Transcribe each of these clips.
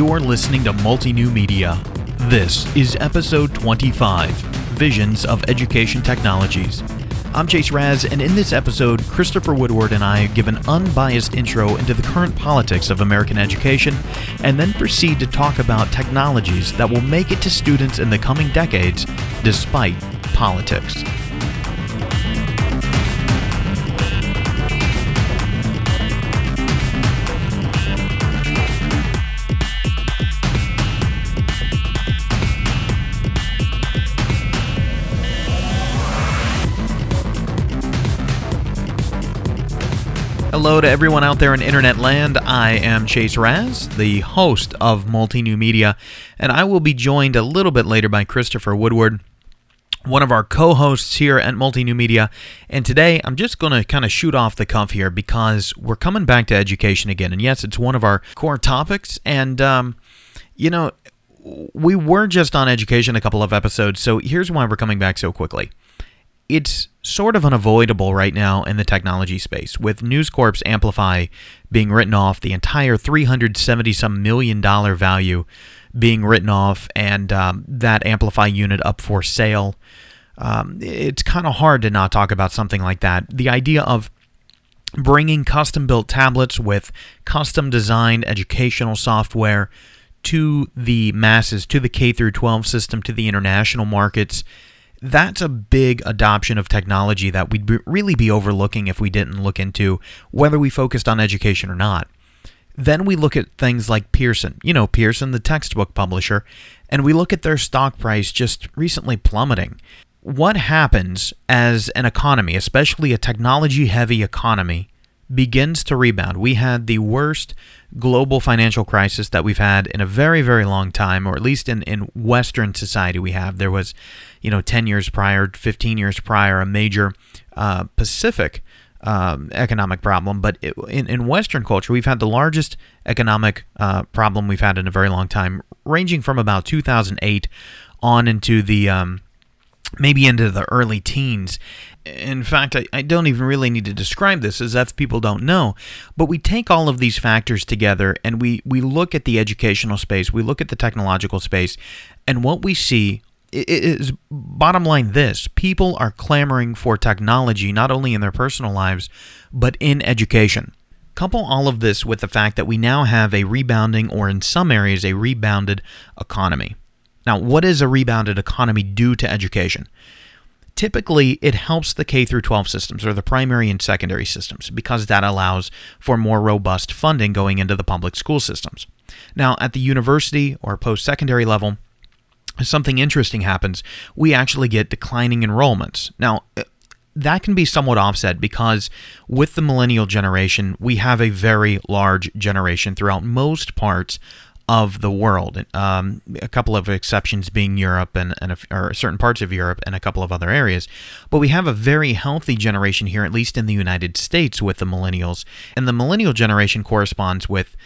You're listening to Multi New Media. This is episode 25 Visions of Education Technologies. I'm Chase Raz, and in this episode, Christopher Woodward and I give an unbiased intro into the current politics of American education, and then proceed to talk about technologies that will make it to students in the coming decades despite politics. Hello to everyone out there in internet land. I am Chase Raz, the host of Multi New Media, and I will be joined a little bit later by Christopher Woodward, one of our co hosts here at Multi New Media. And today I'm just going to kind of shoot off the cuff here because we're coming back to education again. And yes, it's one of our core topics. And, um, you know, we were just on education a couple of episodes, so here's why we're coming back so quickly it's sort of unavoidable right now in the technology space, with News Corp's Amplify being written off, the entire 370 some million dollar value being written off, and um, that Amplify unit up for sale. Um, it's kind of hard to not talk about something like that. The idea of bringing custom built tablets with custom designed educational software to the masses, to the K through 12 system, to the international markets that's a big adoption of technology that we'd really be overlooking if we didn't look into whether we focused on education or not. Then we look at things like Pearson, you know, Pearson, the textbook publisher, and we look at their stock price just recently plummeting. What happens as an economy, especially a technology heavy economy, begins to rebound? We had the worst global financial crisis that we've had in a very, very long time, or at least in, in Western society we have. There was, you know, 10 years prior, 15 years prior, a major uh, Pacific um, economic problem. But it, in, in Western culture, we've had the largest economic uh, problem we've had in a very long time, ranging from about 2008 on into the um, maybe into the early teens. In fact, I, I, don't even really need to describe this as if people don't know. But we take all of these factors together and we, we look at the educational space, we look at the technological space, and what we see is bottom line this people are clamoring for technology not only in their personal lives, but in education. Couple all of this with the fact that we now have a rebounding, or in some areas, a rebounded economy. Now, what does a rebounded economy do to education? Typically, it helps the K through 12 systems or the primary and secondary systems because that allows for more robust funding going into the public school systems. Now, at the university or post secondary level, something interesting happens. We actually get declining enrollments. Now, uh, that can be somewhat offset because with the millennial generation, we have a very large generation throughout most parts of the world. Um, a couple of exceptions being Europe and, and a, or certain parts of Europe and a couple of other areas. But we have a very healthy generation here, at least in the United States, with the millennials. And the millennial generation corresponds with,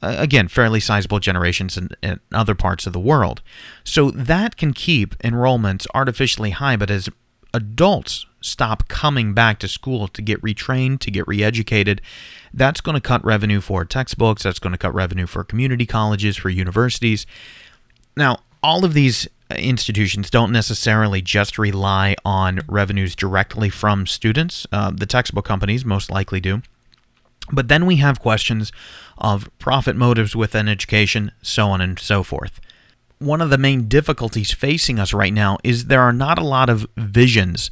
uh, again, fairly sizable generations in, in other parts of the world. So that can keep enrollments artificially high. But as adults stop coming back to school to get retrained, to get reeducated, that's going to cut revenue for textbooks, that's going to cut revenue for community colleges, for universities. Now, all of these institutions don't necessarily just rely on revenues directly from students. Uh, the textbook companies most likely do. But then we have questions of profit motives within education, so on and so forth one of the main difficulties facing us right now is there are not a lot of visions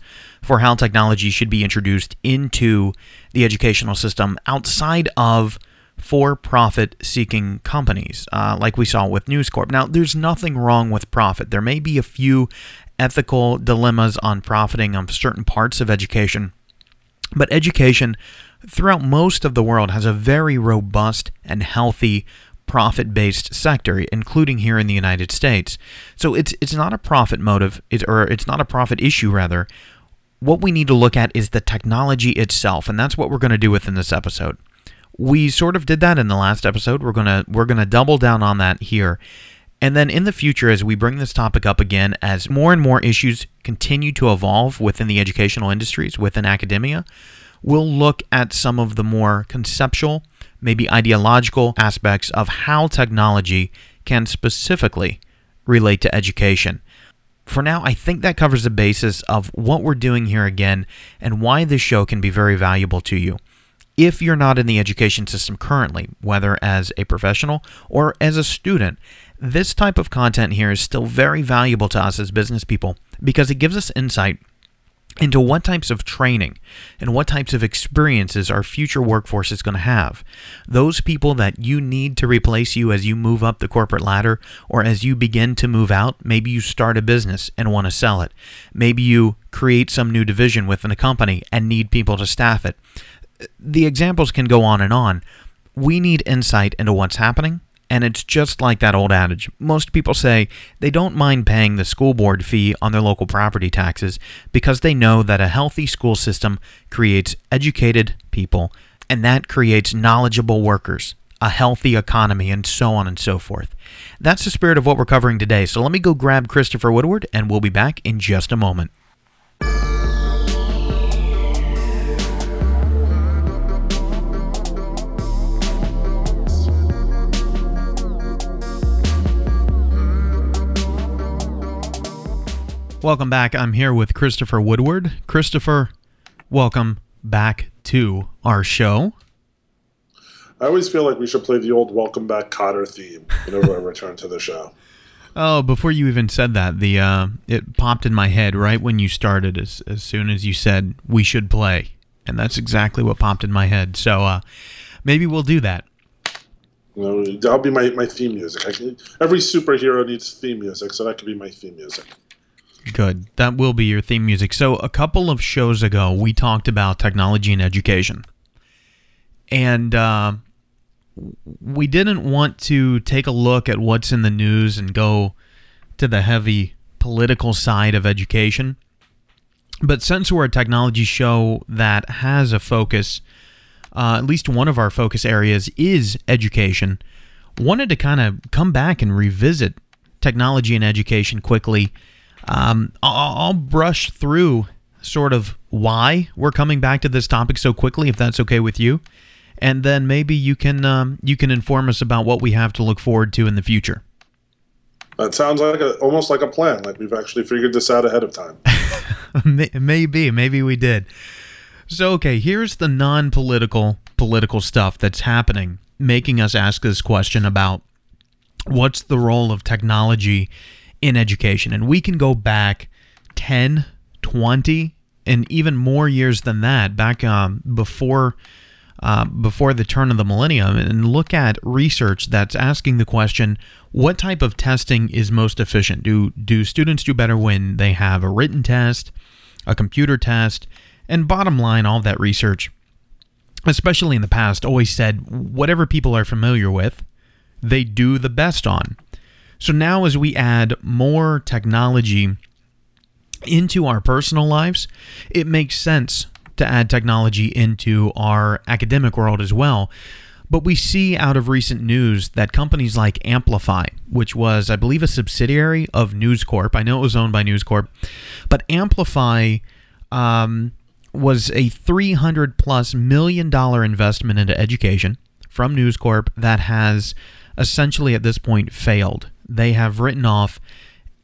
for how technology should be introduced into the educational system outside of for profit seeking companies, uh, like we saw with News Corp. Now, there's nothing wrong with profit. There may be a few ethical dilemmas on profiting on certain parts of education, but education throughout most of the world has a very robust and healthy profit based sector, including here in the United States. So it's it's not a profit motive, or it's not a profit issue rather. What we need to look at is the technology itself, and that's what we're going to do within this episode. We sort of did that in the last episode. We're gonna we're gonna double down on that here. And then in the future, as we bring this topic up again, as more and more issues continue to evolve within the educational industries, within academia, we'll look at some of the more conceptual maybe ideological aspects of how technology can specifically relate to education. For now, I think that covers the basis of what we're doing here again and why this show can be very valuable to you. If you're not in the education system currently, whether as a professional or as a student, this type of content here is still very valuable to us as business people because it gives us insight into what types of training and what types of experiences our future workforce is going to have. Those people that you need to replace you as you move up the corporate ladder or as you begin to move out, maybe you start a business and want to sell it. Maybe you create some new division within a company and need people to staff it. The examples can go on and on. We need insight into what's happening and it's just like that old adage. Most people say they don't mind paying the school board fee on their local property taxes because they know that a healthy school system creates educated people and that creates knowledgeable workers, a healthy economy, and so on and so forth. That's the spirit of what we're covering today. So let me go grab Christopher Woodward and we'll be back in just a moment. Welcome back. I'm here with Christopher Woodward. Christopher, welcome back to our show. I always feel like we should play the old Welcome Back Kotter theme whenever I return to the show. Oh, before you even said that, the uh, it popped in my head right when you started. As as soon as you said we should play, and that's exactly what popped in my head. So uh, maybe we'll do that. You know, that'll be my, my theme music. Can, every superhero needs theme music, so that could be my theme music. Good. That will be your theme music. So, a couple of shows ago, we talked about technology and education. And uh, we didn't want to take a look at what's in the news and go to the heavy political side of education. But since we're a technology show that has a focus, uh, at least one of our focus areas is education, wanted to kind of come back and revisit technology and education quickly um, I'll, I'll brush through sort of why we're coming back to this topic so quickly, if that's okay with you, and then maybe you can um, you can inform us about what we have to look forward to in the future. That sounds like a, almost like a plan. Like we've actually figured this out ahead of time. maybe, maybe we did. So, okay, here's the non-political political stuff that's happening, making us ask this question about what's the role of technology in education. And we can go back 10, 20, and even more years than that, back um, before. Uh, before the turn of the millennium, and look at research that's asking the question: What type of testing is most efficient? Do do students do better when they have a written test, a computer test, and bottom line, all that research, especially in the past, always said whatever people are familiar with, they do the best on. So now, as we add more technology into our personal lives, it makes sense to add technology into our academic world as well. But we see out of recent news that companies like Amplify, which was, I believe, a subsidiary of News Corp, I know it was owned by News Corp, but Amplify um, was a 300 plus million dollar investment into education from News Corp that has essentially at this point failed they have written off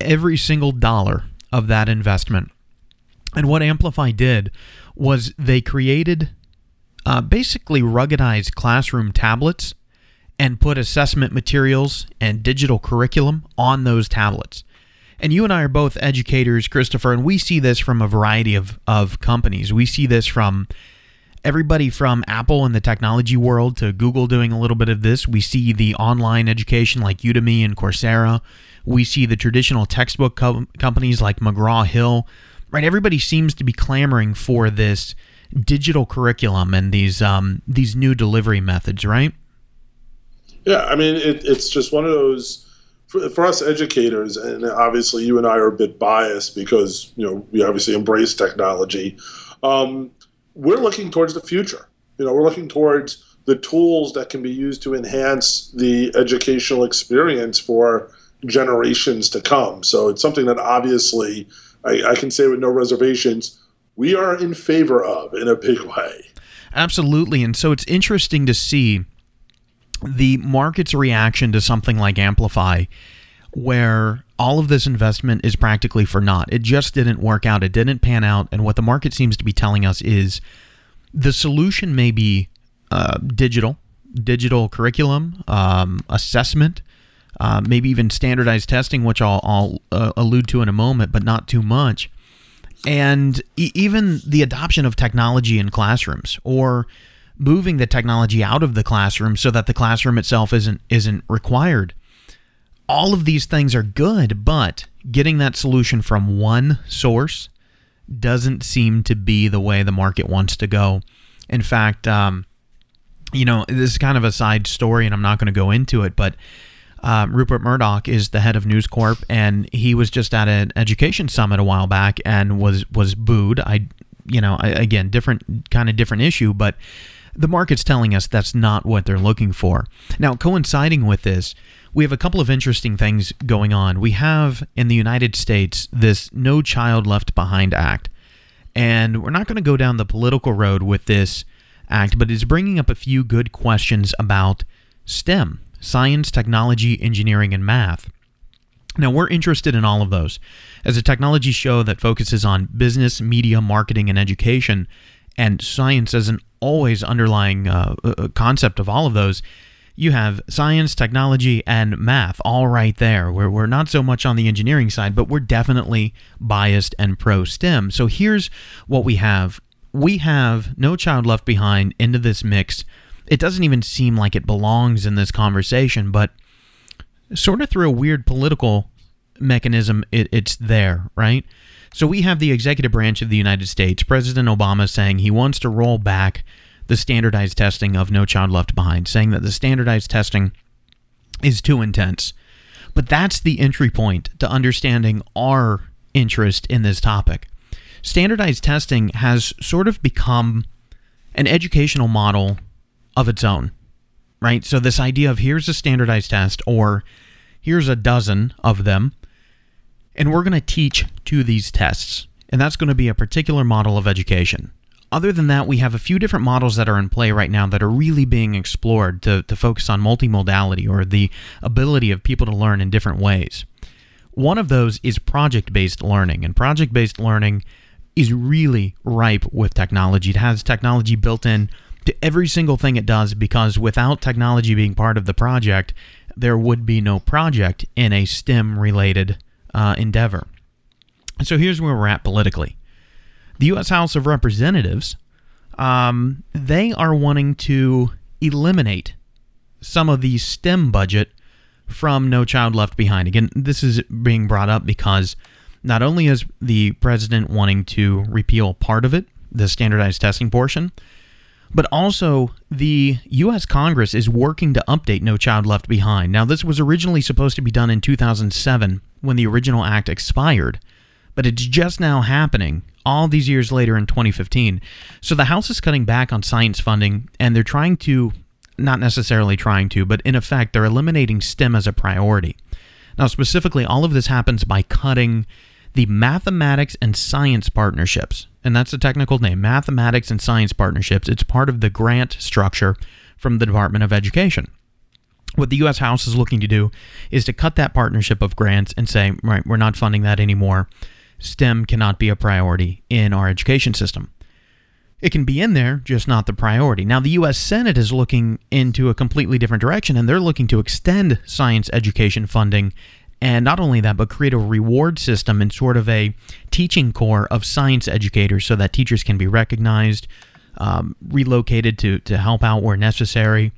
every single dollar of that investment. And what Amplify did was they created uh, basically ruggedized classroom tablets and put assessment materials and digital curriculum on those tablets. And you and I are both educators, Christopher, and we see this from a variety of, of companies. We see this from everybody from Apple and the technology world to Google doing a little bit of this. We see the online education like Udemy and Coursera. We see the traditional textbook co- companies like McGraw Hill. Right, everybody seems to be clamoring for this digital curriculum and these um, these new delivery methods, right? Yeah, I mean, it, it's just one of those for, for, us educators, and obviously you and I are a bit biased because you know we obviously embrace technology. Um, we're looking towards the future. You know, we're looking towards the tools that can be used to enhance the educational experience for generations to come. So it's something that obviously I, I can say with no reservations we are in favor of in a big way. Absolutely. And so it's interesting to see the market's reaction to something like Amplify, where all of this investment is practically for naught. It just didn't work out. It didn't pan out. And what the market seems to be telling us is the solution may be uh, digital, digital curriculum, um, assessment, uh, maybe even standardized testing, which I'll, I'll uh, allude to in a moment, but not too much. And e- even the adoption of technology in classrooms or moving the technology out of the classroom so that the classroom itself isn't isn't required. All of these things are good, but getting that solution from one source doesn't seem to be the way the market wants to go. In fact, um, you know, this is kind of a side story, and I'm not going to go into it, but uh, Rupert Murdoch is the head of News Corp, and he was just at an education summit a while back and was was booed. I, you know, I, again, different kind of different issue, but the market's telling us that's not what they're looking for. Now, coinciding with this, we have a couple of interesting things going on. We have in the United States this No Child Left Behind Act, and we're not going to go down the political road with this act, but it's bringing up a few good questions about STEM science, technology, engineering, and math. Now, we're interested in all of those. As a technology show that focuses on business, media, marketing, and education, and science as an always underlying uh, uh, concept of all of those, you have science, technology, and math all right there. Where we're not so much on the engineering side, but we're definitely biased and pro STEM. So here's what we have we have No Child Left Behind into this mix it doesn't even seem like it belongs in this conversation, but sort of through a weird political mechanism, it, it's there, right? So we have the executive branch of the United States, President Obama saying he wants to roll back the standardized testing of No Child Left Behind, saying that the standardized testing is too intense. But that's the entry point to understanding our interest in this topic. Standardized testing has sort of become an educational model of its own, right? So, this idea of here's a standardized test or here's a dozen of them, and we're going to teach to these tests. And that's going to be a particular model of education. Other than that, we have a few different models that are in play right now that are really being explored to, to focus on multimodality or the ability of people to learn in different ways. One of those is project based learning, and project based learning is really ripe with technology. It has technology built in to every single thing it does because without technology being part of the project, there would be no project in a STEM related uh, endeavor. So here's where we're at politically. The U.S. House of Representatives, um, they are wanting to eliminate some of the STEM budget from No Child Left Behind. Again, this is being brought up because not only is the president wanting to repeal part of it, the standardized testing portion, but also, the U.S. Congress is working to update No Child Left Behind. Now, this was originally supposed to be done in 2007 when the original act expired, but it's just now happening all these years later in 2015. So the House is cutting back on science funding, and they're trying to, not necessarily trying to, but in effect, they're eliminating STEM as a priority. Now, specifically, all of this happens by cutting the mathematics and science partnerships. And that's the technical name mathematics and science partnerships. It's part of the grant structure from the Department of Education. What the U.S. House is looking to do is to cut that partnership of grants and say, right, we're not funding that anymore. STEM cannot be a priority in our education system. It can be in there, just not the priority. Now, the U.S. Senate is looking into a completely different direction, and they're looking to extend science education funding and not only that, but create a reward system and sort of a teaching corps of science educators so that teachers can be recognized, um, relocated to, to help out where necessary,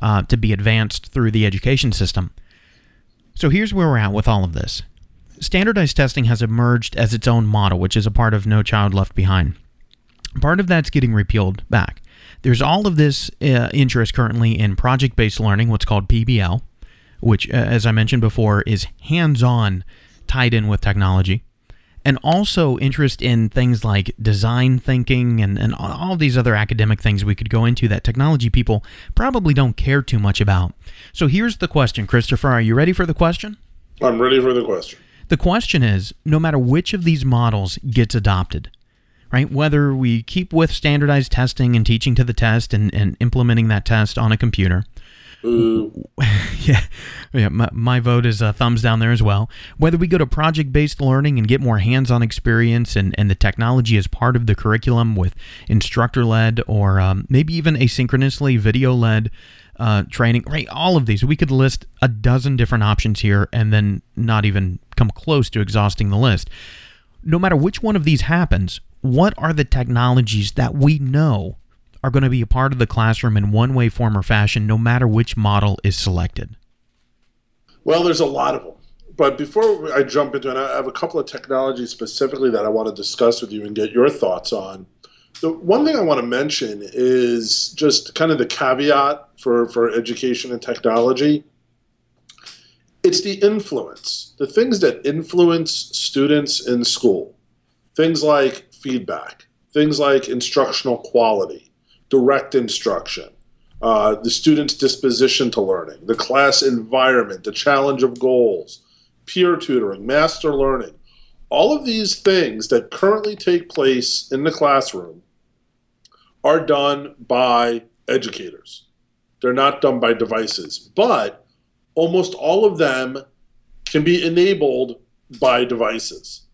uh, to be advanced through the education system. So here's where we're at with all of this. Standardized testing has emerged as its own model, which is a part of No Child Left Behind. Part of that's getting repealed back. There's all of this uh, interest currently in project based learning, what's called PBL, which, uh, as I mentioned before, is hands on tied in with technology. And also interest in things like design thinking and, and all these other academic things we could go into that technology people probably don't care too much about. So here's the question, Christopher. Are you ready for the question? I'm ready for the question. The question is no matter which of these models gets adopted, right? Whether we keep with standardized testing and teaching to the test and, and implementing that test on a computer, yeah, yeah. My, my vote is a thumbs down there as well. Whether we go to project-based learning and get more hands-on experience, and, and the technology is part of the curriculum with instructor-led or um, maybe even asynchronously video-led uh, training, right? All of these, we could list a dozen different options here, and then not even come close to exhausting the list. No matter which one of these happens, what are the technologies that we know are going to be a part of the classroom in one way, form, or fashion, no matter which model is selected? Well, there's a lot of them. But before I jump into it, I have a couple of technologies specifically that I want to discuss with you and get your thoughts on. The one thing I want to mention is just kind of the caveat for, for education and technology. It's the influence, the things that influence students in school. Things like feedback, things like instructional quality, direct instruction, uh, the student's disposition to learning, the class environment, the challenge of goals, peer tutoring, master learning. All of these things that currently take place in the classroom are done by educators. They're not done by devices, but almost all of them can be enabled by devices.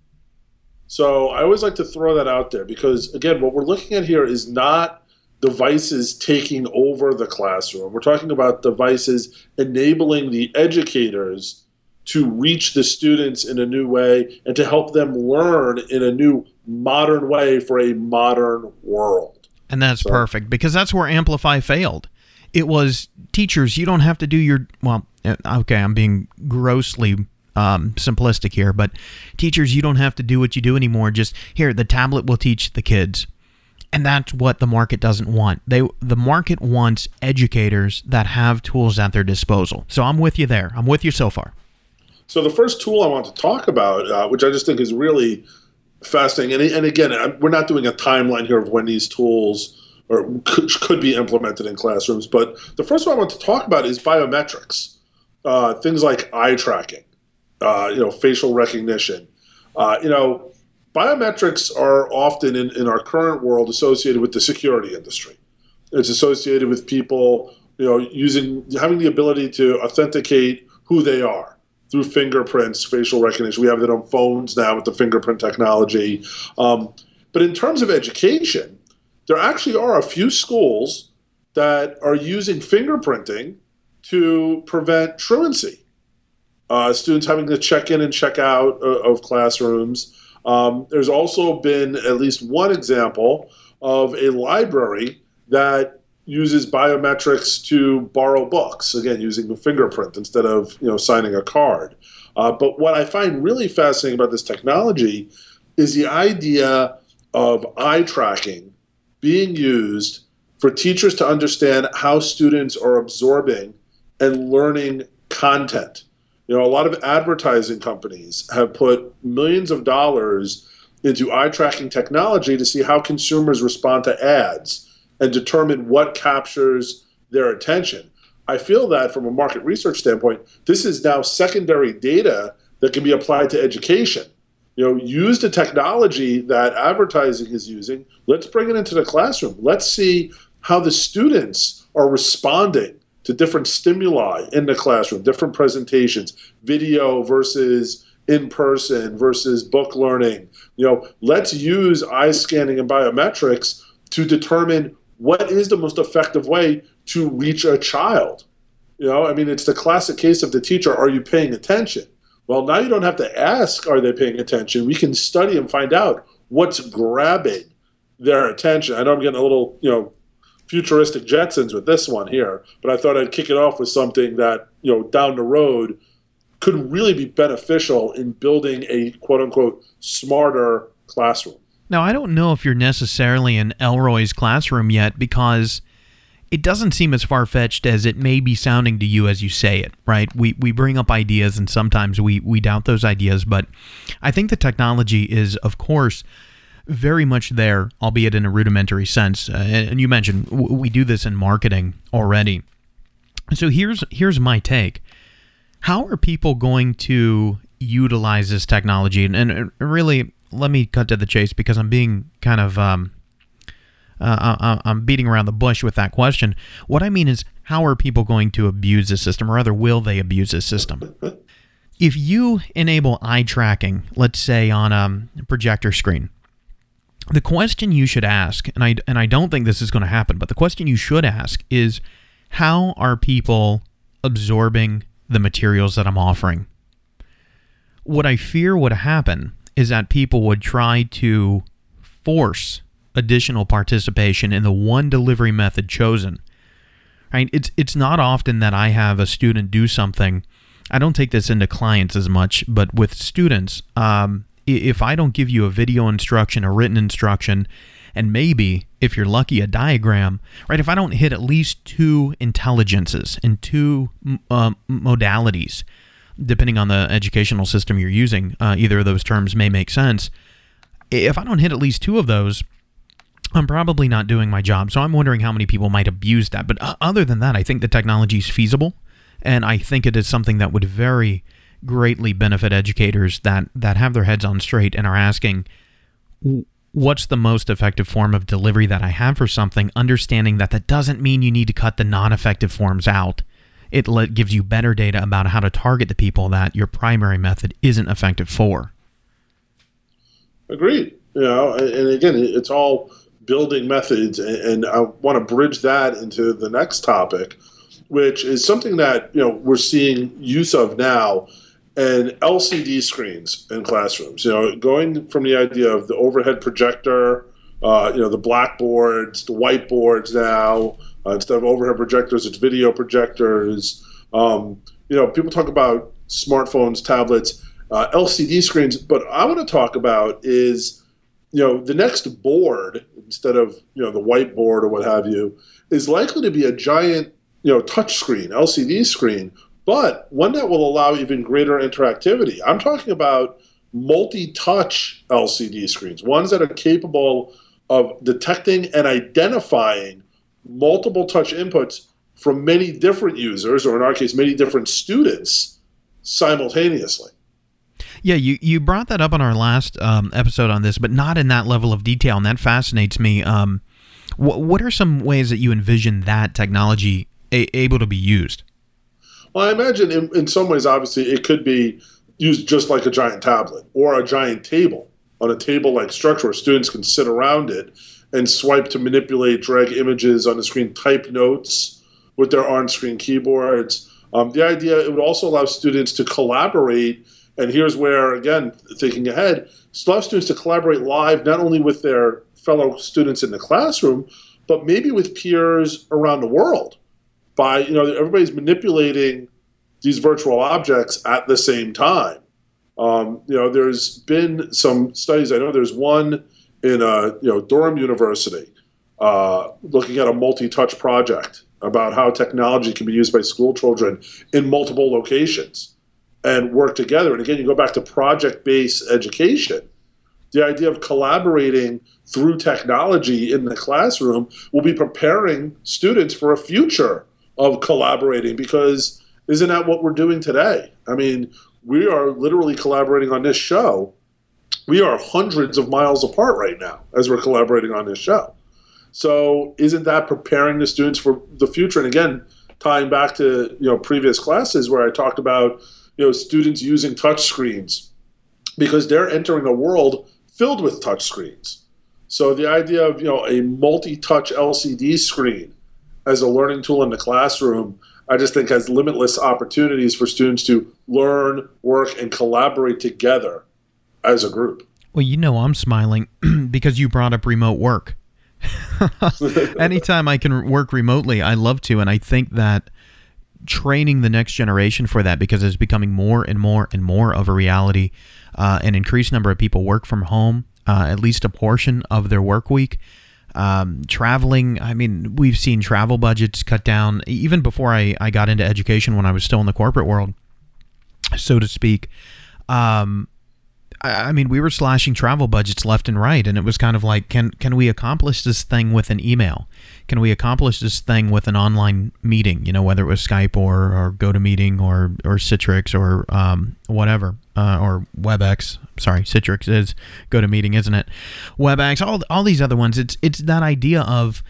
So I always like to throw that out there because, again, what we're looking at here is not devices taking over the classroom. We're talking about devices enabling the educators to reach the students in a new way and to help them learn in a new modern way for a modern world. And that's so. perfect because that's where Amplify failed. It was teachers, you don't have to do your, well, uh, okay, I'm being grossly um, simplistic here, but teachers, you don't have to do what you do anymore. Just here, the tablet will teach the kids and that's what the market doesn't want. They the market wants educators that have tools at their disposal. So I'm with you there. I'm with you so far. So the first tool I want to talk about, uh, which I just think is really fascinating, and, and again, we're not doing a timeline here of when these tools or could, could be implemented in classrooms, but the first one I want to talk about is biometrics, uh, things like eye tracking, uh, you know, facial recognition. Uh, you know, biometrics are often in, in our current world associated with the security industry. It's associated with people, you know, using having the ability to authenticate who they are through fingerprints, facial recognition. We have that on phones now with the fingerprint technology. Um, but in terms of education, there actually are a few schools that are using fingerprinting to prevent truancy. Uh, students having to check in and check out uh, of classrooms. Um, there's also been at least one example of a library that uses biometrics to borrow books, again, using the fingerprint instead of you know signing a card. Uh, but what I find really fascinating about this technology is the idea of eye tracking being used for teachers to understand how students are absorbing and learning content. You know, a lot of advertising companies have put millions of dollars into eye tracking technology to see how consumers respond to ads and determine what captures their attention. I feel that from a market research standpoint, this is now secondary data that can be applied to education. You know, use the technology that advertising is using. Let's bring it into the classroom. Let's see how the students are responding to different stimuli in the classroom, different presentations, video versus in person versus book learning. You know, let's use eye scanning and biometrics to determine what is the most effective way to reach a child. You know, I mean, it's the classic case of the teacher are you paying attention? Well, now you don't have to ask, are they paying attention? We can study and find out what's grabbing their attention. I know I'm getting a little, you know, futuristic Jetsons with this one here, but I thought I'd kick it off with something that, you know, down the road could really be beneficial in building a quote unquote smarter classroom. Now, I don't know if you're necessarily in Elroy's classroom yet because it doesn't seem as far fetched as it may be sounding to you as you say it, right? We, we bring up ideas and sometimes we, we doubt those ideas, but I think the technology is, of course, very much there, albeit in a rudimentary sense. Uh, and you mentioned we do this in marketing already. So here's here's my take. How are people going to utilize this technology? And, and really, let me cut to the chase because I'm being kind of um, uh, I'm beating around the bush with that question. What I mean is, how are people going to abuse the system, or rather, will they abuse the system? if you enable eye tracking, let's say on a projector screen, the question you should ask, and I and I don't think this is going to happen, but the question you should ask is, how are people absorbing the materials that I'm offering? What I fear would happen is that people would try to force additional participation in the one delivery method chosen. Right? It's it's not often that I have a student do something. I don't take this into clients as much, but with students, um, if I don't give you a video instruction, a written instruction, and maybe, if you're lucky, a diagram, right? If I don't hit at least two intelligences and two uh, modalities, depending on the educational system you're using, uh, either of those terms may make sense. If I don't hit at least two of those, I'm probably not doing my job. So I'm wondering how many people might abuse that. But uh, other than that, I think the technology is feasible, and I think it is something that would very greatly benefit educators that that have their heads on straight and are asking what's the most effective form of delivery that I have for something understanding that that doesn't mean you need to cut the non-effective forms out it let, gives you better data about how to target the people that your primary method isn't effective for agreed you know and again it's all building methods, and I want to bridge that into the next topic, which is something that you know we're seeing use of now, and LCD screens in classrooms. You know, going from the idea of the overhead projector, uh, you know, the blackboards, the whiteboards now. Uh, instead of overhead projectors, it's video projectors. Um, you know, people talk about smartphones, tablets, uh, LCD screens, but I want to talk about is you know, the next board instead of you know the whiteboard or what have you is likely to be a giant you know touch screen, LCD screen, but one that will allow even greater interactivity. I'm talking about multi-touch LCD screens, ones that are capable of detecting and identifying multiple touch inputs from many different users, or in our case, many different students simultaneously. Yeah, you, you brought that up on our last um, episode on this, but not in that level of detail, and that fascinates me. Um, wh- what are some ways that you envision that technology a- able to be used? Well, I imagine in, in some ways, obviously, it could be used just like a giant tablet or a giant table on a table like structure where students can sit around it and swipe to manipulate, drag images on the screen, type notes with their on screen keyboards. Um, the idea it would also allow students to collaborate and here's where, again, thinking ahead, allow students to collaborate live not only with their fellow students in the classroom, but maybe with peers around the world. By you know, everybody's manipulating these virtual objects at the same time. Um, you know, there's been some studies. I know there's one in a you know Durham University uh, looking at a multi-touch project about how technology can be used by school children in multiple locations and work together. And again, you go back to project based education. The idea of collaborating through technology in the classroom will be preparing students for a future of collaborating because isn't that what we're doing today? I mean, we are literally collaborating on this show. We are hundreds of miles apart right now as we're collaborating on this show. So, isn't that preparing the students for the future? And again, tying back to you know previous classes where I talked about you know students using touch screens because they're entering a world filled with touch screens. So the idea of you know a multi-touch LCD screen as a learning tool in the classroom, I just think has limitless opportunities for students to learn, work, and collaborate together as a group. Well, you know I'm smiling because you brought up remote work. Anytime I can work remotely, I love to, and I think that training the next generation for that because it's becoming more and more and more of a reality. Uh, an increased number of people work from home, uh, at least a portion of their work week. Um, traveling, I mean, we've seen travel budgets cut down even before I, I got into education when I was still in the corporate world, so to speak. Um, I mean, we were slashing travel budgets left and right, and it was kind of like, can can we accomplish this thing with an email? Can we accomplish this thing with an online meeting? You know, whether it was Skype or or GoToMeeting or or Citrix or um, whatever uh, or WebEx. Sorry, Citrix is GoToMeeting, isn't it? WebEx, all all these other ones. It's it's that idea of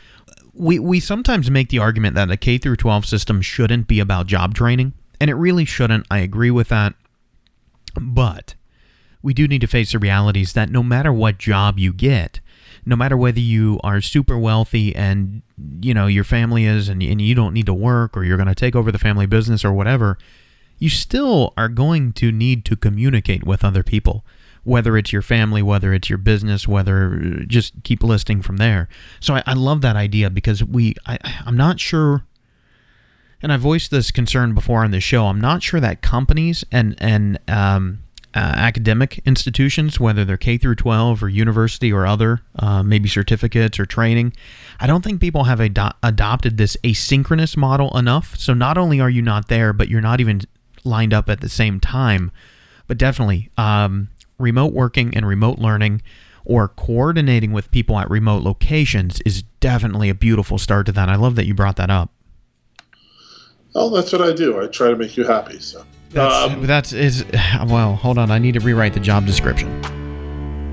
we we sometimes make the argument that a K through 12 system shouldn't be about job training, and it really shouldn't. I agree with that, but we do need to face the realities that no matter what job you get, no matter whether you are super wealthy and you know your family is and, and you don't need to work or you're going to take over the family business or whatever, you still are going to need to communicate with other people. Whether it's your family, whether it's your business, whether just keep listing from there. So I, I love that idea because we, I, I'm not sure and I voiced this concern before on the show. I'm not sure that companies and and um, uh, academic institutions, whether they're K through 12 or university or other, uh, maybe certificates or training. I don't think people have ado- adopted this asynchronous model enough. So not only are you not there, but you're not even lined up at the same time. But definitely, um, remote working and remote learning or coordinating with people at remote locations is definitely a beautiful start to that. I love that you brought that up. Well, that's what I do. I try to make you happy. So. That's, um, that's is well. Hold on, I need to rewrite the job description.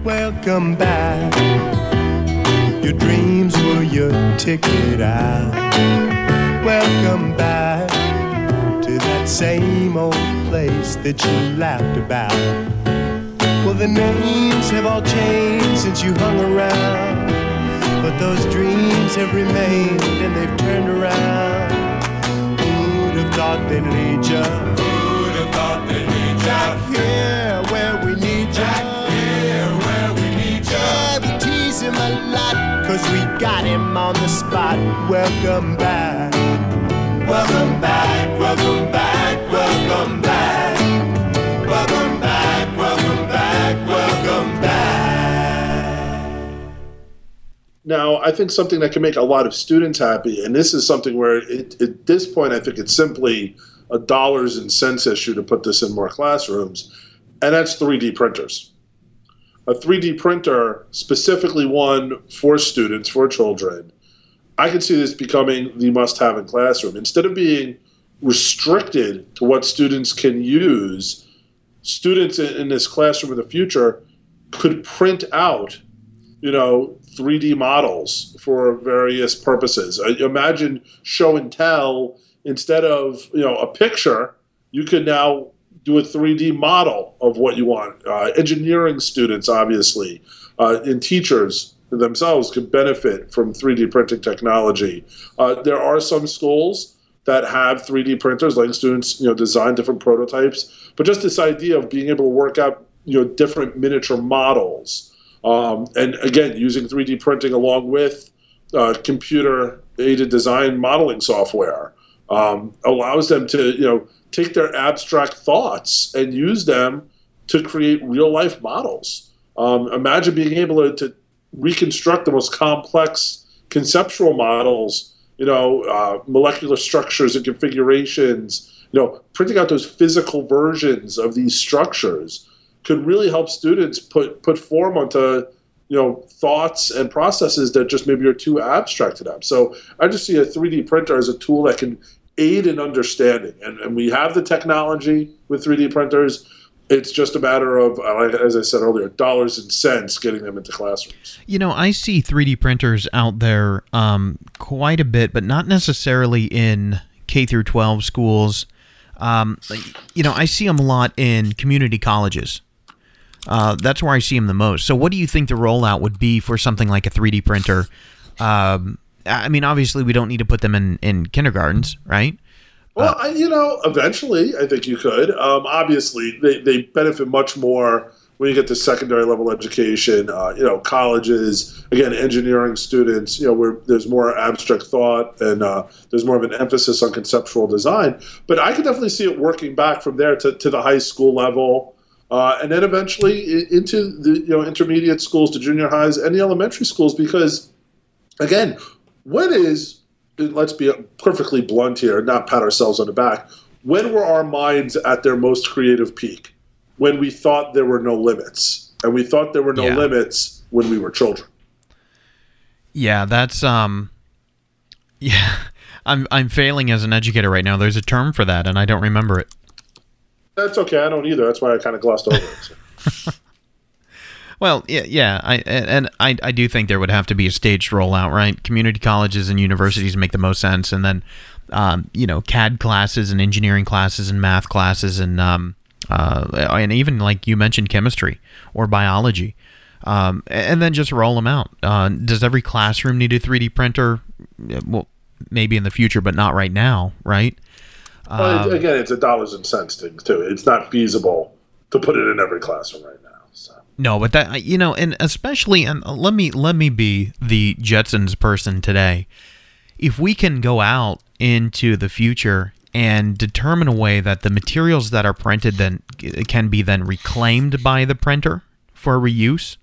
Welcome back. Your dreams were your ticket out. Welcome back to that same old place that you laughed about. Well, the names have all changed since you hung around, but those dreams have remained and they've turned around. Who'd have thought they'd lead you? Thought they need Back here where we need you. Back here where we need you. Yeah, we tease him a lot, cause we got him on the spot. Welcome back. Welcome back, welcome back, welcome back. Welcome back, welcome back, welcome back. Now, I think something that can make a lot of students happy, and this is something where it, at this point I think it's simply a dollars and cents issue to put this in more classrooms, and that's 3D printers. A 3D printer, specifically one for students, for children, I can see this becoming the must have in classroom. Instead of being restricted to what students can use, students in, this classroom in the future could print out, you know, 3D models for various purposes. Imagine show and tell instead of you know a picture, you could now do a 3D model of what you want. Uh, engineering students, obviously, uh, and teachers themselves could benefit from 3D printing technology. Uh, there are some schools that have 3D printers, letting students you know design different prototypes. But just this idea of being able to work out you know different miniature models, um, and again using 3D printing along with uh, computer aided design modeling software um, allows them to you know take their abstract thoughts and use them to create real life models. Um, imagine being able to, to, reconstruct the most complex conceptual models, you know, uh, molecular structures and configurations. You know, printing out those physical versions of these structures could really help students put put form onto you know thoughts and processes that just maybe are too abstract to them. So I just see a 3D printer as a tool that can aid in understanding, and, and we have the technology with 3D printers. It's just a matter of, as I said earlier, dollars and cents getting them into classrooms. You know, I see 3D printers out there um, quite a bit, but not necessarily in K through 12 schools. Um, you know, I see them a lot in community colleges. Uh, that's where I see them the most. So, what do you think the rollout would be for something like a 3D printer? Um, I mean, obviously, we don't need to put them in, in kindergartens, right? Well, uh, you know, eventually, I think you could. Um, obviously, they, they benefit much more when you get to secondary level education. Uh, you know, colleges, again, engineering students. You know, where there's more abstract thought and uh, there's more of an emphasis on conceptual design. But I could definitely see it working back from there to, to the high school level. Uh, and then eventually into the you know intermediate schools, to junior highs, and the elementary schools, because again, when is let's be perfectly blunt here, not pat ourselves on the back. When were our minds at their most creative peak? when we thought there were no limits, and we thought there were no Yeah. limits when we were children. Yeah, that's um yeah. I'm I'm failing as an educator right now. There's a term for that and I don't remember it. That's okay. I don't either. That's why I kind of glossed over it. So. Well, yeah, yeah, I and I I do think there would have to be a staged rollout, right? Community colleges and universities make the most sense and then um, you know, CAD classes and engineering classes and math classes and um uh and even like you mentioned chemistry or biology. Um, and then just roll them out. Uh, does every classroom need a 3D printer? Well, maybe in the future, but not right now, right? Well, Um, it- again, it's a dollars and cents thing too. It's not feasible to put it in every classroom right now. So. No, but that you know, and especially, and let me let me be the Jetsons person today. If we can go out into the future and determine a way that the materials that are printed then can be then reclaimed by the printer for reuse,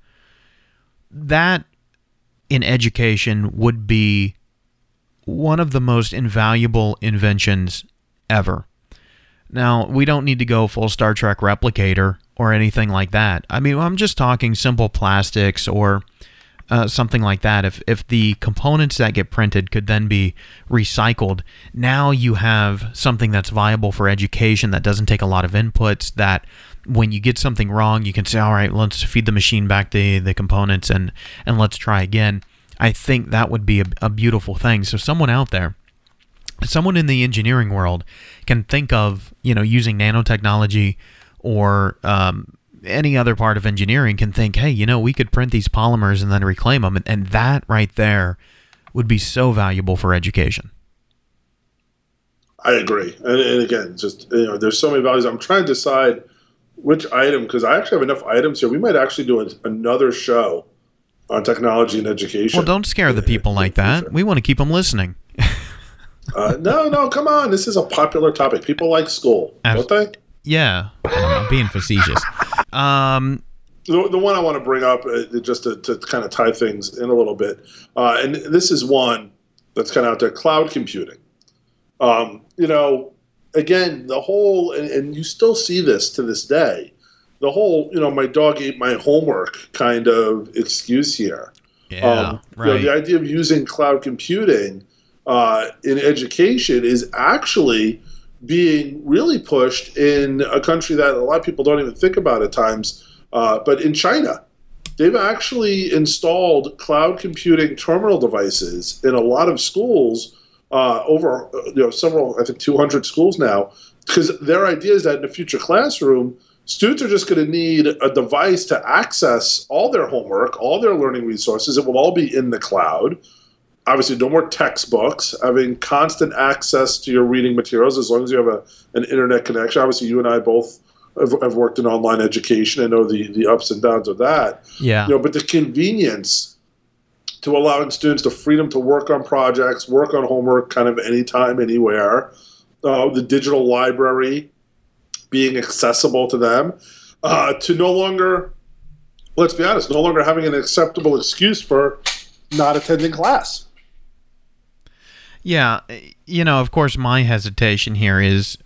that in education would be one of the most invaluable inventions ever. Now, we don't need to go full Star Trek replicator or anything like that. I mean, I'm just talking simple plastics or uh, something like that. If, if the components that get printed could then be recycled, now you have something that's viable for education that doesn't take a lot of inputs. That when you get something wrong, you can say, all right, let's feed the machine back the, the components and, and let's try again. I think that would be a, a beautiful thing. So, someone out there someone in the engineering world can think of you know using nanotechnology or um, any other part of engineering can think hey you know we could print these polymers and then reclaim them and, and that right there would be so valuable for education I agree, and, and again, just you know, there's so many values. I'm trying to decide which item because I actually have enough items here. We might actually do a, another show on technology and education. well don't scare the people like that we want to keep them listening Uh, no, no, come on. This is a popular topic. People like school, Abs- don't they? yeah I'm being facetious um, The, the one I want to bring up, uh, just to, to kind of tie things in a little bit, uh, and this is one that's kind of out there cloud computing. Um, you know, again, the whole, and, and you still see this to this day, the whole, you know, my dog ate my homework kind of excuse here. yeah Um, you know, right the idea of using cloud computing uh, in education is actually being really pushed in a country that a lot of people don't even think about at times, uh, but in China. They've actually installed cloud computing terminal devices in a lot of schools, uh, over you know several, I think 200 schools now, because their idea is that in a future classroom, students are just going to need a device to access all their homework, all their learning resources. It will all be in the cloud. Obviously, no more textbooks. Having constant access to your reading materials as long as you have a, an internet connection. Obviously, you and I both have, have worked in online education. I know the, the ups and downs of that. yeah You know, but the convenience to allowing students the freedom to work on projects, work on homework, kind of anytime, anywhere. Uh, the digital library being accessible to them, uh, to no longer, let's be honest, no longer having an acceptable excuse for not attending class. Yeah, you know, of course, my hesitation here is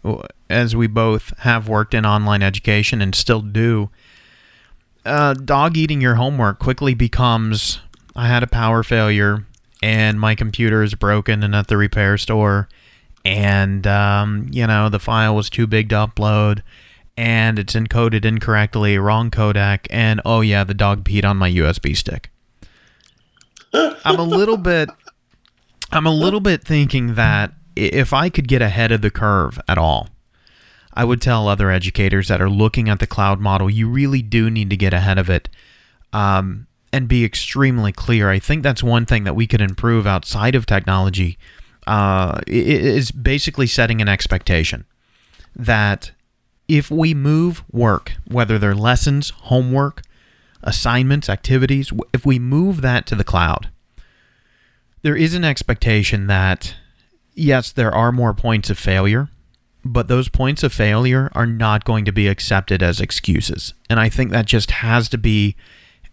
as we both have worked in online education and still do, uh, dog eating your homework quickly becomes I had a power failure and my computer is broken and at the repair store, and, um, you know, the file was too big to upload. And it's encoded incorrectly, wrong codec, and oh yeah, the dog peed on my USB stick. I'm a little bit I'm a little bit thinking that if I could get ahead of the curve at all, I would tell other educators that are looking at the cloud model, you really do need to get ahead of it um, and be extremely clear. I think that's one thing that we could improve outside of technology uh, is basically setting an expectation that if we move work, whether they're lessons, homework, assignments, activities, if we move that to the cloud, there is an expectation that yes, there are more points of failure, but those points of failure are not going to be accepted as excuses. And I think that just has to be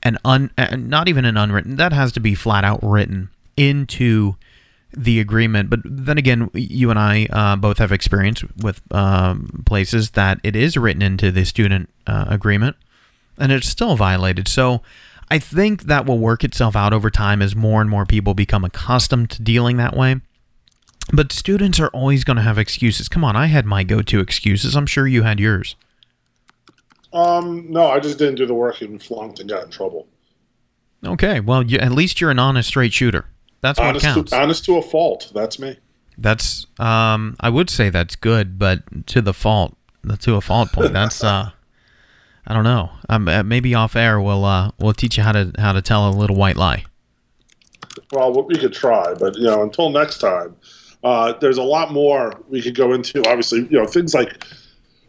an un not even an unwritten, that has to be flat out written into the agreement. But then again, you and I uh, both have experience with um, places that it is written into the student uh, agreement, and it's still violated. So I think that will work itself out over time as more and more people become accustomed to dealing that way. But students are always going to have excuses. Come on, I had my go-to excuses. I'm sure you had yours. Um, no, I just didn't do the work and flunked and got in trouble. Okay, well, you, at least you're an honest, straight shooter. That's what honest counts. To, honest to a fault. That's me. That's um, I would say that's good, but to the fault, to a fault point. That's uh, I don't know. Um, uh, maybe off air we'll uh, we'll teach you how to how to tell a little white lie. Well, we could try, but you know, until next time, uh, there's a lot more we could go into. Obviously, you know, things like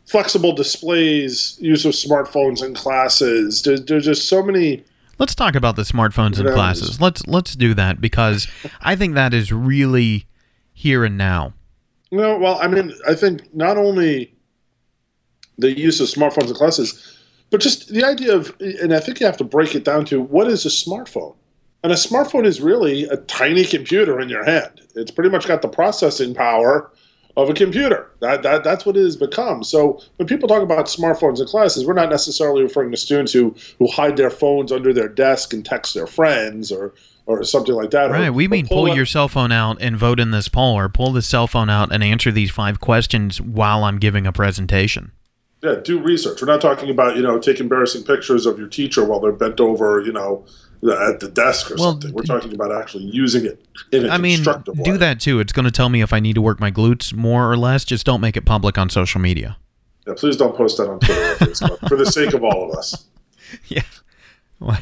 flexible displays, use of smartphones in classes. There's, there's just so many. Let's talk about the smartphones in classes. Let's let's do that because I think that is really here and now. You know, well, I mean, I think not only the use of smartphones in classes, but just the idea of, and I think you have to break it down to what is a smartphone? And a smartphone is really a tiny computer in your hand. It's pretty much got the processing power of a computer. That, that that's what it has become. So when people talk about smartphones in classes, we're not necessarily referring to students who who hide their phones under their desk and text their friends or or something like that. or- Right. We or mean pull out- your cell phone out and vote in this poll, or pull the cell phone out and answer these five questions while I'm giving a presentation. Yeah, do research. We're not talking about you know take embarrassing pictures of your teacher while they're bent over, you know, at the desk or Well, something. We're talking about actually using it in a I mean, way. do that too. It's going to tell me if I need to work my glutes more or less. Just don't make it public on social media. Yeah, please don't post that on Twitter or Facebook for the sake of all of us. Yeah. What?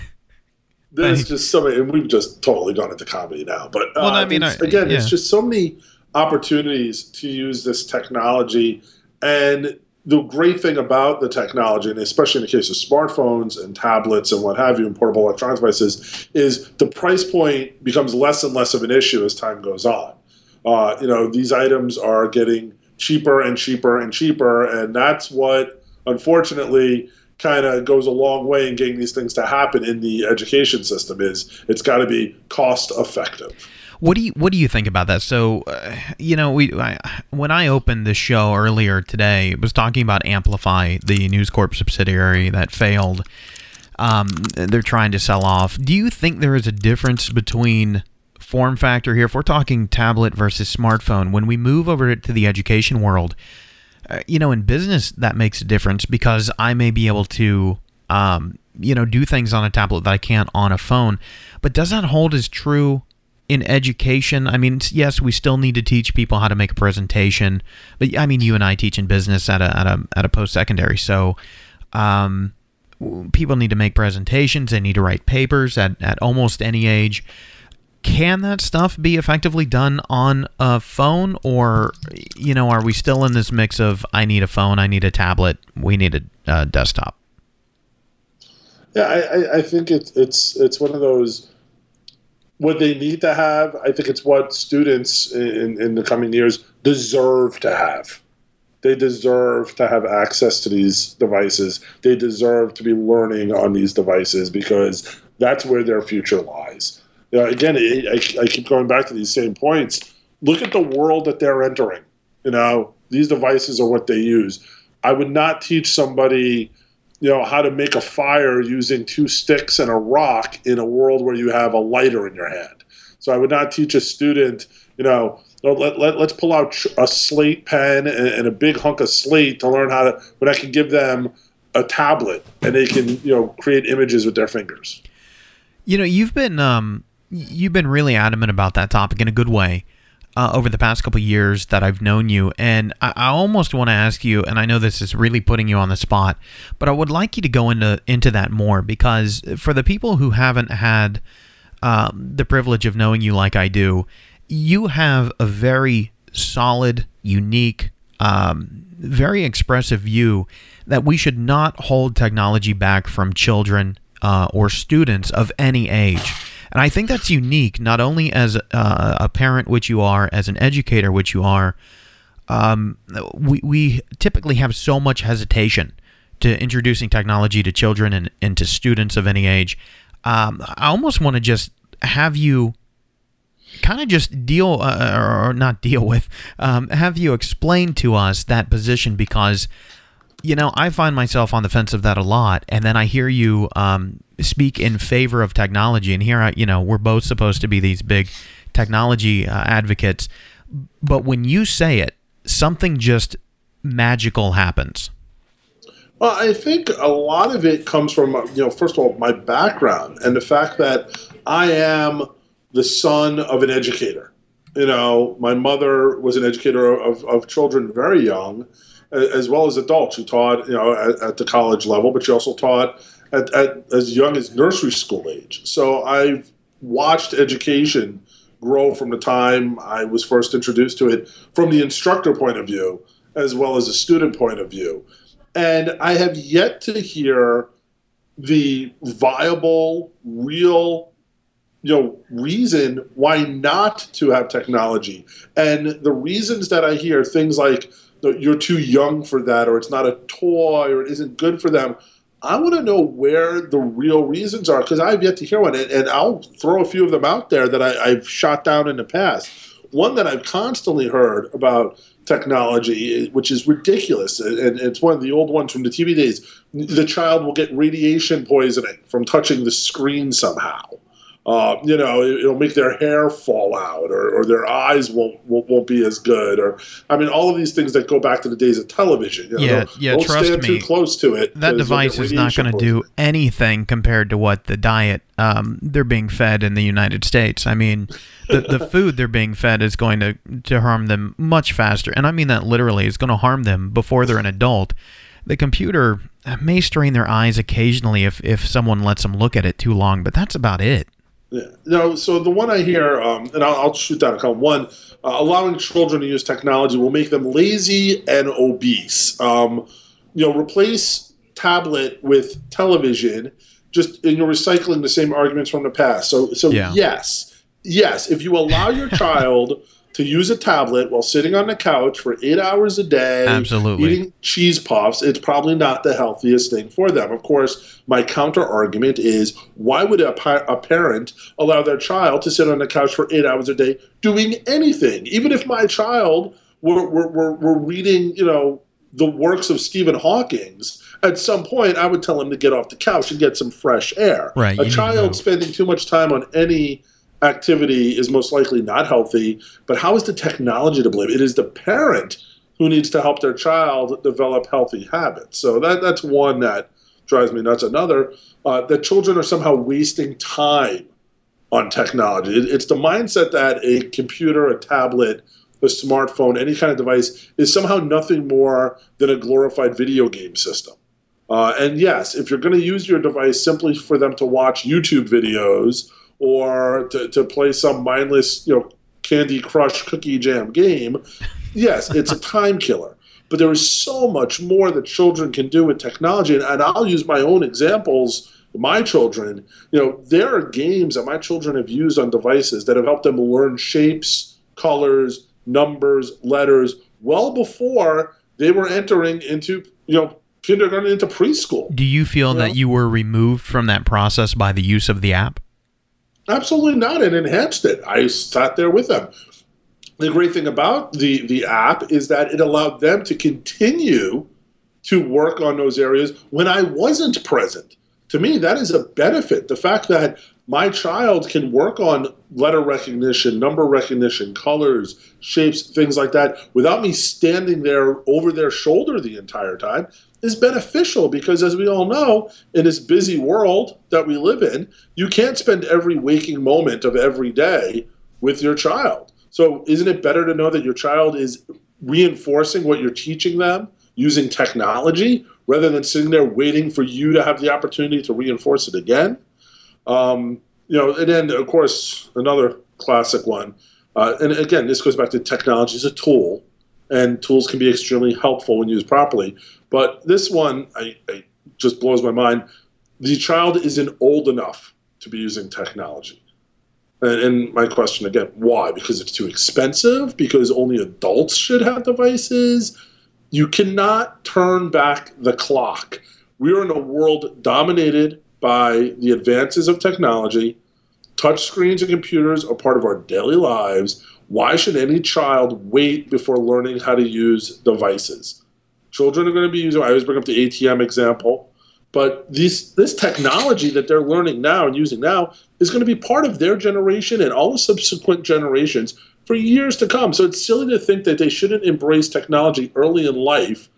There's Right. just so many, and we've just totally gone into comedy now. But uh, Well, I mean, it's- I- again, yeah. it's just so many opportunities to use this technology. And the great thing about the technology, and especially in the case of smartphones and tablets and what have you, and portable electronic devices, is the price point becomes less and less of an issue as time goes on. Uh, you know, these items are getting cheaper and cheaper and cheaper, and that's what, unfortunately, kind of goes a long way in getting these things to happen in the education system. Is it's got to be cost effective. What do you What do you think about that? So, uh, you know, we I, when I opened the show earlier today, it was talking about Amplify, the News Corp subsidiary that failed. Um, they're trying to sell off. Do you think there is a difference between form factor here? If we're talking tablet versus smartphone, when we move over to the education world, uh, you know, in business that makes a difference because I may be able to, um, you know, do things on a tablet that I can't on a phone. But does that hold as true in education? I mean, yes, we still need to teach people how to make a presentation, but I mean, you and I teach in business at a at a at a post secondary, so. Um, People need to make presentations. They need to write papers at, at almost any age can that stuff be effectively done on a phone or you know are we still in this mix of i need a phone i need a tablet we need a uh, desktop Yeah, I, I think it's it's it's one of those what they need to have. I think it's what students in, in the coming years deserve to have. They deserve to have access to these devices. They deserve to be learning on these devices because that's where their future lies. You know, again, I, I, keep going back to these same points. Look at the world that they're entering. You know, these devices are what they use. I would not teach somebody you know how to make a fire using two sticks and a rock in a world where you have a lighter in your hand. So i would not teach a student you know let, let, let's pull out a slate pen and, and a big hunk of slate to learn how to when i can give them a tablet and they can you know create images with their fingers. You know you've been um you've been really adamant about that topic in a good way uh, over the past couple years that I've known you, and I, I almost want to ask you, and I know this is really putting you on the spot, but I would like you to go into into that more because for the people who haven't had um, the privilege of knowing you like I do, you have a very solid, unique, um, very expressive view that we should not hold technology back from children uh, or students of any age. And I think that's unique, not only as uh, a parent, which you are, as an educator, which you are. Um, we, we typically have so much hesitation to introducing technology to children and, and to students of any age. Um, I almost want to just have you kind of just deal uh, or not deal with, um, have you explain to us that position because you know, I find myself on the fence of that a lot, and then I hear you um, speak in favor of technology, and here, I, you know, we're both supposed to be these big technology uh, advocates, but when you say it, something just magical happens. Well, I think a lot of it comes from, you know, first of all, my background and the fact that I am the son of an educator. You know, my mother was an educator of, of children very young as well as adults. She taught, you know, at, at the college level, but she also taught at, at, as young as nursery school age. So I've watched education grow from the time I was first introduced to it from the instructor point of view as well as a student point of view. And I have yet to hear the viable, real, you know, reason why not to have technology. And the reasons that I hear things like you're too young for that, or it's not a toy, or it isn't good for them. I want to know where the real reasons are because I've yet to hear one, and, and, I'll throw a few of them out there that I, I've shot down in the past. One that I've constantly heard about technology, which is ridiculous, and it's one of the old ones from the TV days. The child will get radiation poisoning from touching the screen somehow. Uh, you know, it, will make their hair fall out, or, or their eyes won't, won't, won't be as good, or I mean, all of these things that go back to the days of television. You know, yeah, yeah. Don't trust stand me, too close to it. That device is not going to do anything compared to what the diet um, they're being fed in the United States. I mean, the the food they're being fed is going to to harm them much faster, and I mean that literally. It's going to harm them before they're an adult. The computer may strain their eyes occasionally if if someone lets them look at it too long, but that's about it. Yeah. No, so the one I hear, um, and I'll, I'll, shoot down a couple. One, uh, allowing children to use technology will make them lazy and obese. Um, you know, replace tablet with television. Just and you're recycling the same arguments from the past. So, so yeah. yes, yes. If you allow your child to use a tablet while sitting on the couch for eight hours a day, absolutely eating cheese puffs, it's probably not the healthiest thing for them. Of course, my counter argument is why would a, a parent allow their child to sit on the couch for eight hours a day doing anything? Even if my child were, were, were, were reading, you know, the works of Stephen Hawking's, at some point I would tell him to get off the couch and get some fresh air. Right, a child spending too much time on any activity is most likely not healthy. But how is the technology to blame? It is the parent who needs to help their child develop healthy habits. So that that's one that drives me nuts. Another uh, that children are somehow wasting time on technology. It, it's the mindset that a computer, a tablet, a smartphone, any kind of device is somehow nothing more than a glorified video game system. Uh, and yes, if you're going to use your device simply for them to watch YouTube videos or to, to play some mindless, you know, Candy Crush cookie jam game, yes, it's a time killer. But there is so much more that children can do with technology. And, and I'll use my own examples. My children, you know, there are games that my children have used on devices that have helped them learn shapes, colors, numbers, letters well before they were entering into, you know, kindergarten into preschool. Do you feel you that know? you were removed from that process by the use of the app? Absolutely not. It enhanced it. I sat there with them. The great thing about the, the app is that it allowed them to continue to work on those areas when I wasn't present. To me, that is a benefit. The fact that my child can work on letter recognition, number recognition, colors, shapes, things like that without me standing there over their shoulder the entire time is beneficial because, as we all know, in this busy world that we live in, you can't spend every waking moment of every day with your child. So, isn't it better to know that your child is reinforcing what you're teaching them using technology rather than sitting there waiting for you to have the opportunity to reinforce it again? Um, you know, and then of course another classic one, uh, and again, this goes back to technology as a tool, and tools can be extremely helpful when used properly. But this one, I, I just blows my mind. The child isn't old enough to be using technology. And, and my question again, why? Because it's too expensive? Because only adults should have devices? You cannot turn back the clock. We are in a world dominated by the advances of technology Touchscreens and computers are part of our daily lives. Why should any child wait before learning how to use devices? Children are going to be using, I always bring up the ATM example, but this technology that they're learning now and using now is going to be part of their generation and all the subsequent generations for years to come. So it's silly to think that they shouldn't embrace technology early in life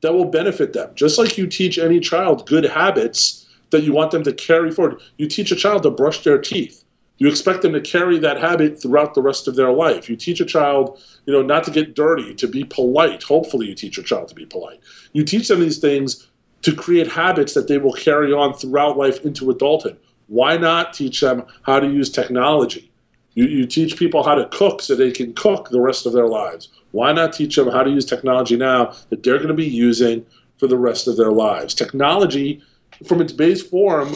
that will benefit them. Just like you teach any child good habits that you want them to carry forward. You teach a child to brush their teeth. You expect them to carry that habit throughout the rest of their life. You teach a child, you know, not to get dirty, to be polite. Hopefully you teach your child to be polite. You teach them these things to create habits that they will carry on throughout life into adulthood. Why not teach them how to use technology? You, you teach people how to cook so they can cook the rest of their lives. Why not teach them how to use technology now that they're going to be using for the rest of their lives? Technology, from its base form,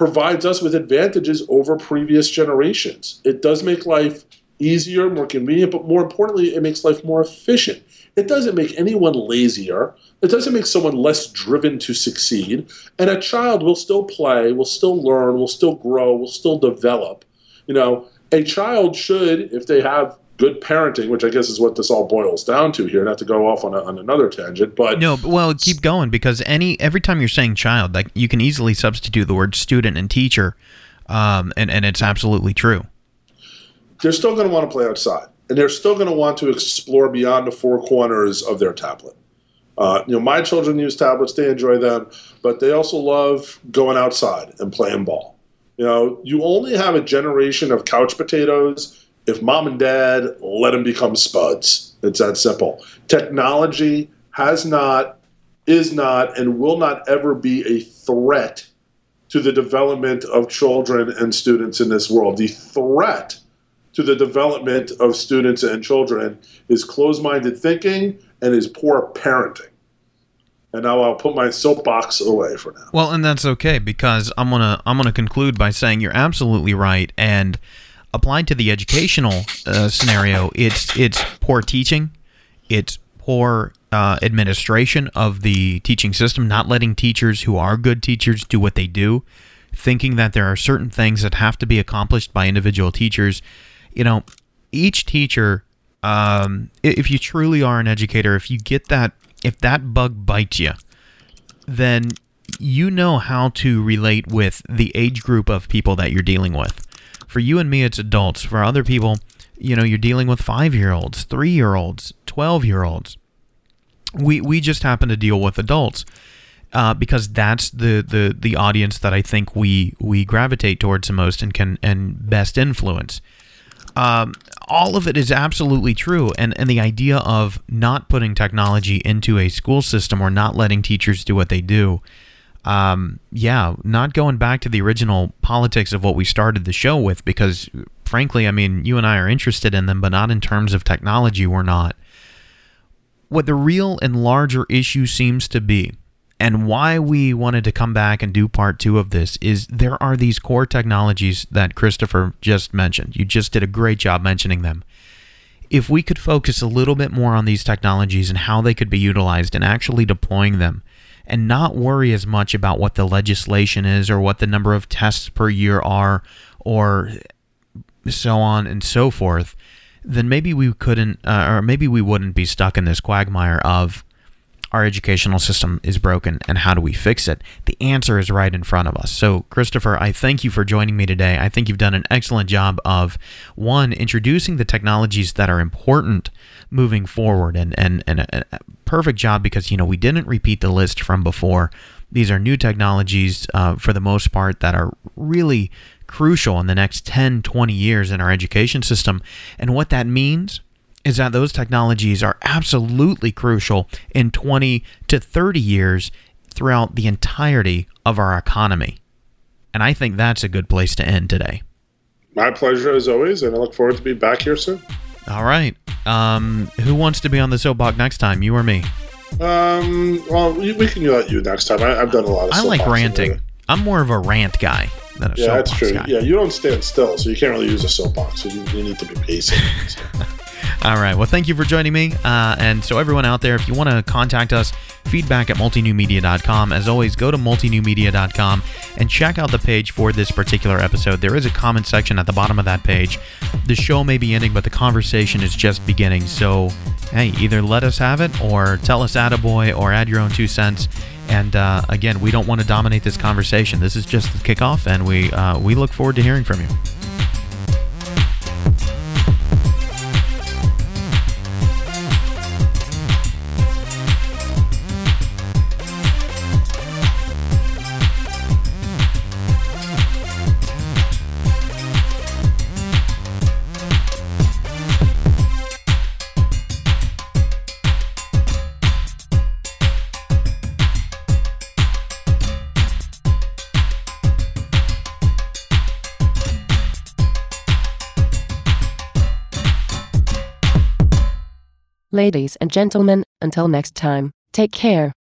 provides us with advantages over previous generations. It does make life easier, more convenient, but more importantly, it makes life more efficient. It doesn't make anyone lazier. It doesn't make someone less driven to succeed. And a child will still play, will still learn, will still grow, will still develop. You know, a child should, if they have good parenting, which I guess is what this all boils down to here. Not to go off on, a, on another tangent, but no, well, keep going because any every time you're saying child, like you can easily substitute the word student and teacher, um, and and it's absolutely true. They're still going to want to play outside, and they're still going to want to explore beyond the four corners of their tablet. Uh, you know, my children use tablets; they enjoy them, but they also love going outside and playing ball. You know, you only have a generation of couch potatoes if mom and dad let them become spuds. It's that simple. Technology has not, is not, and will not ever be a threat to the development of children and students in this world. The threat to the development of students and children is closed minded thinking and is poor parenting. And now I'll put my soapbox away for now. Well, and that's okay because I'm gonna I'm gonna conclude by saying you're absolutely right, and applied to the educational uh, scenario, it's it's poor teaching, it's poor uh, administration of the teaching system, not letting teachers who are good teachers do what they do, thinking that there are certain things that have to be accomplished by individual teachers. You know, each teacher, um, if you truly are an educator, if you get that, if that bug bites you, then you know how to relate with the age group of people that you're dealing with for you and me, it's adults. For other people, you know, you're dealing with five year olds, three year olds, 12 year olds. We, we just happen to deal with adults. Uh, because that's the, the, the audience that I think we we gravitate towards the most and can and best influence. Um, all of it is absolutely true, and and the idea of not putting technology into a school system or not letting teachers do what they do um, yeah, not going back to the original politics of what we started the show with, because frankly, I mean, you and I are interested in them, but not in terms of technology, we're not. What the real and larger issue seems to be, and why we wanted to come back and do part two of this, is there are these core technologies that Christopher just mentioned. You just did a great job mentioning them. If we could focus a little bit more on these technologies and how they could be utilized and actually deploying them, and not worry as much about what the legislation is or what the number of tests per year are or so on and so forth, then maybe we couldn't, uh, or maybe we wouldn't be stuck in this quagmire of our educational system is broken and how do we fix it? The answer is right in front of us. So, Christopher, I thank you for joining me today. I think you've done an excellent job of one, introducing the technologies that are important moving forward and, and, and a, a perfect job because, you know, we didn't repeat the list from before. These are new technologies uh, for the most part that are really crucial in the next 10, 20 years in our education system. And what that means is that those technologies are absolutely crucial in 20 to 30 years throughout the entirety of our economy. And I think that's a good place to end today. My pleasure as always, and I look forward to be back here soon. All right. Um, who wants to be on the soapbox next time? You or me? Um, well, we, we can let you next time. I, have done a lot of. I like ranting. I'm more of a rant guy than a yeah, soapbox that's true. guy. Yeah, you don't stand still, so you can't really use a soapbox. So you, you need to be pacing. All right. Well, thank you for joining me. Uh, and so, everyone out there, if you want to contact us, feedback at multinewmedia.com. As always, go to multinewmedia.com and check out the page for this particular episode. There is a comment section at the bottom of that page. The show may be ending, but the conversation is just beginning. So, hey, either let us have it or tell us attaboy or add your own two cents. And uh, again, we don't want to dominate this conversation. This is just the kickoff, and we uh, we look forward to hearing from you. Ladies and gentlemen, until next time, take care.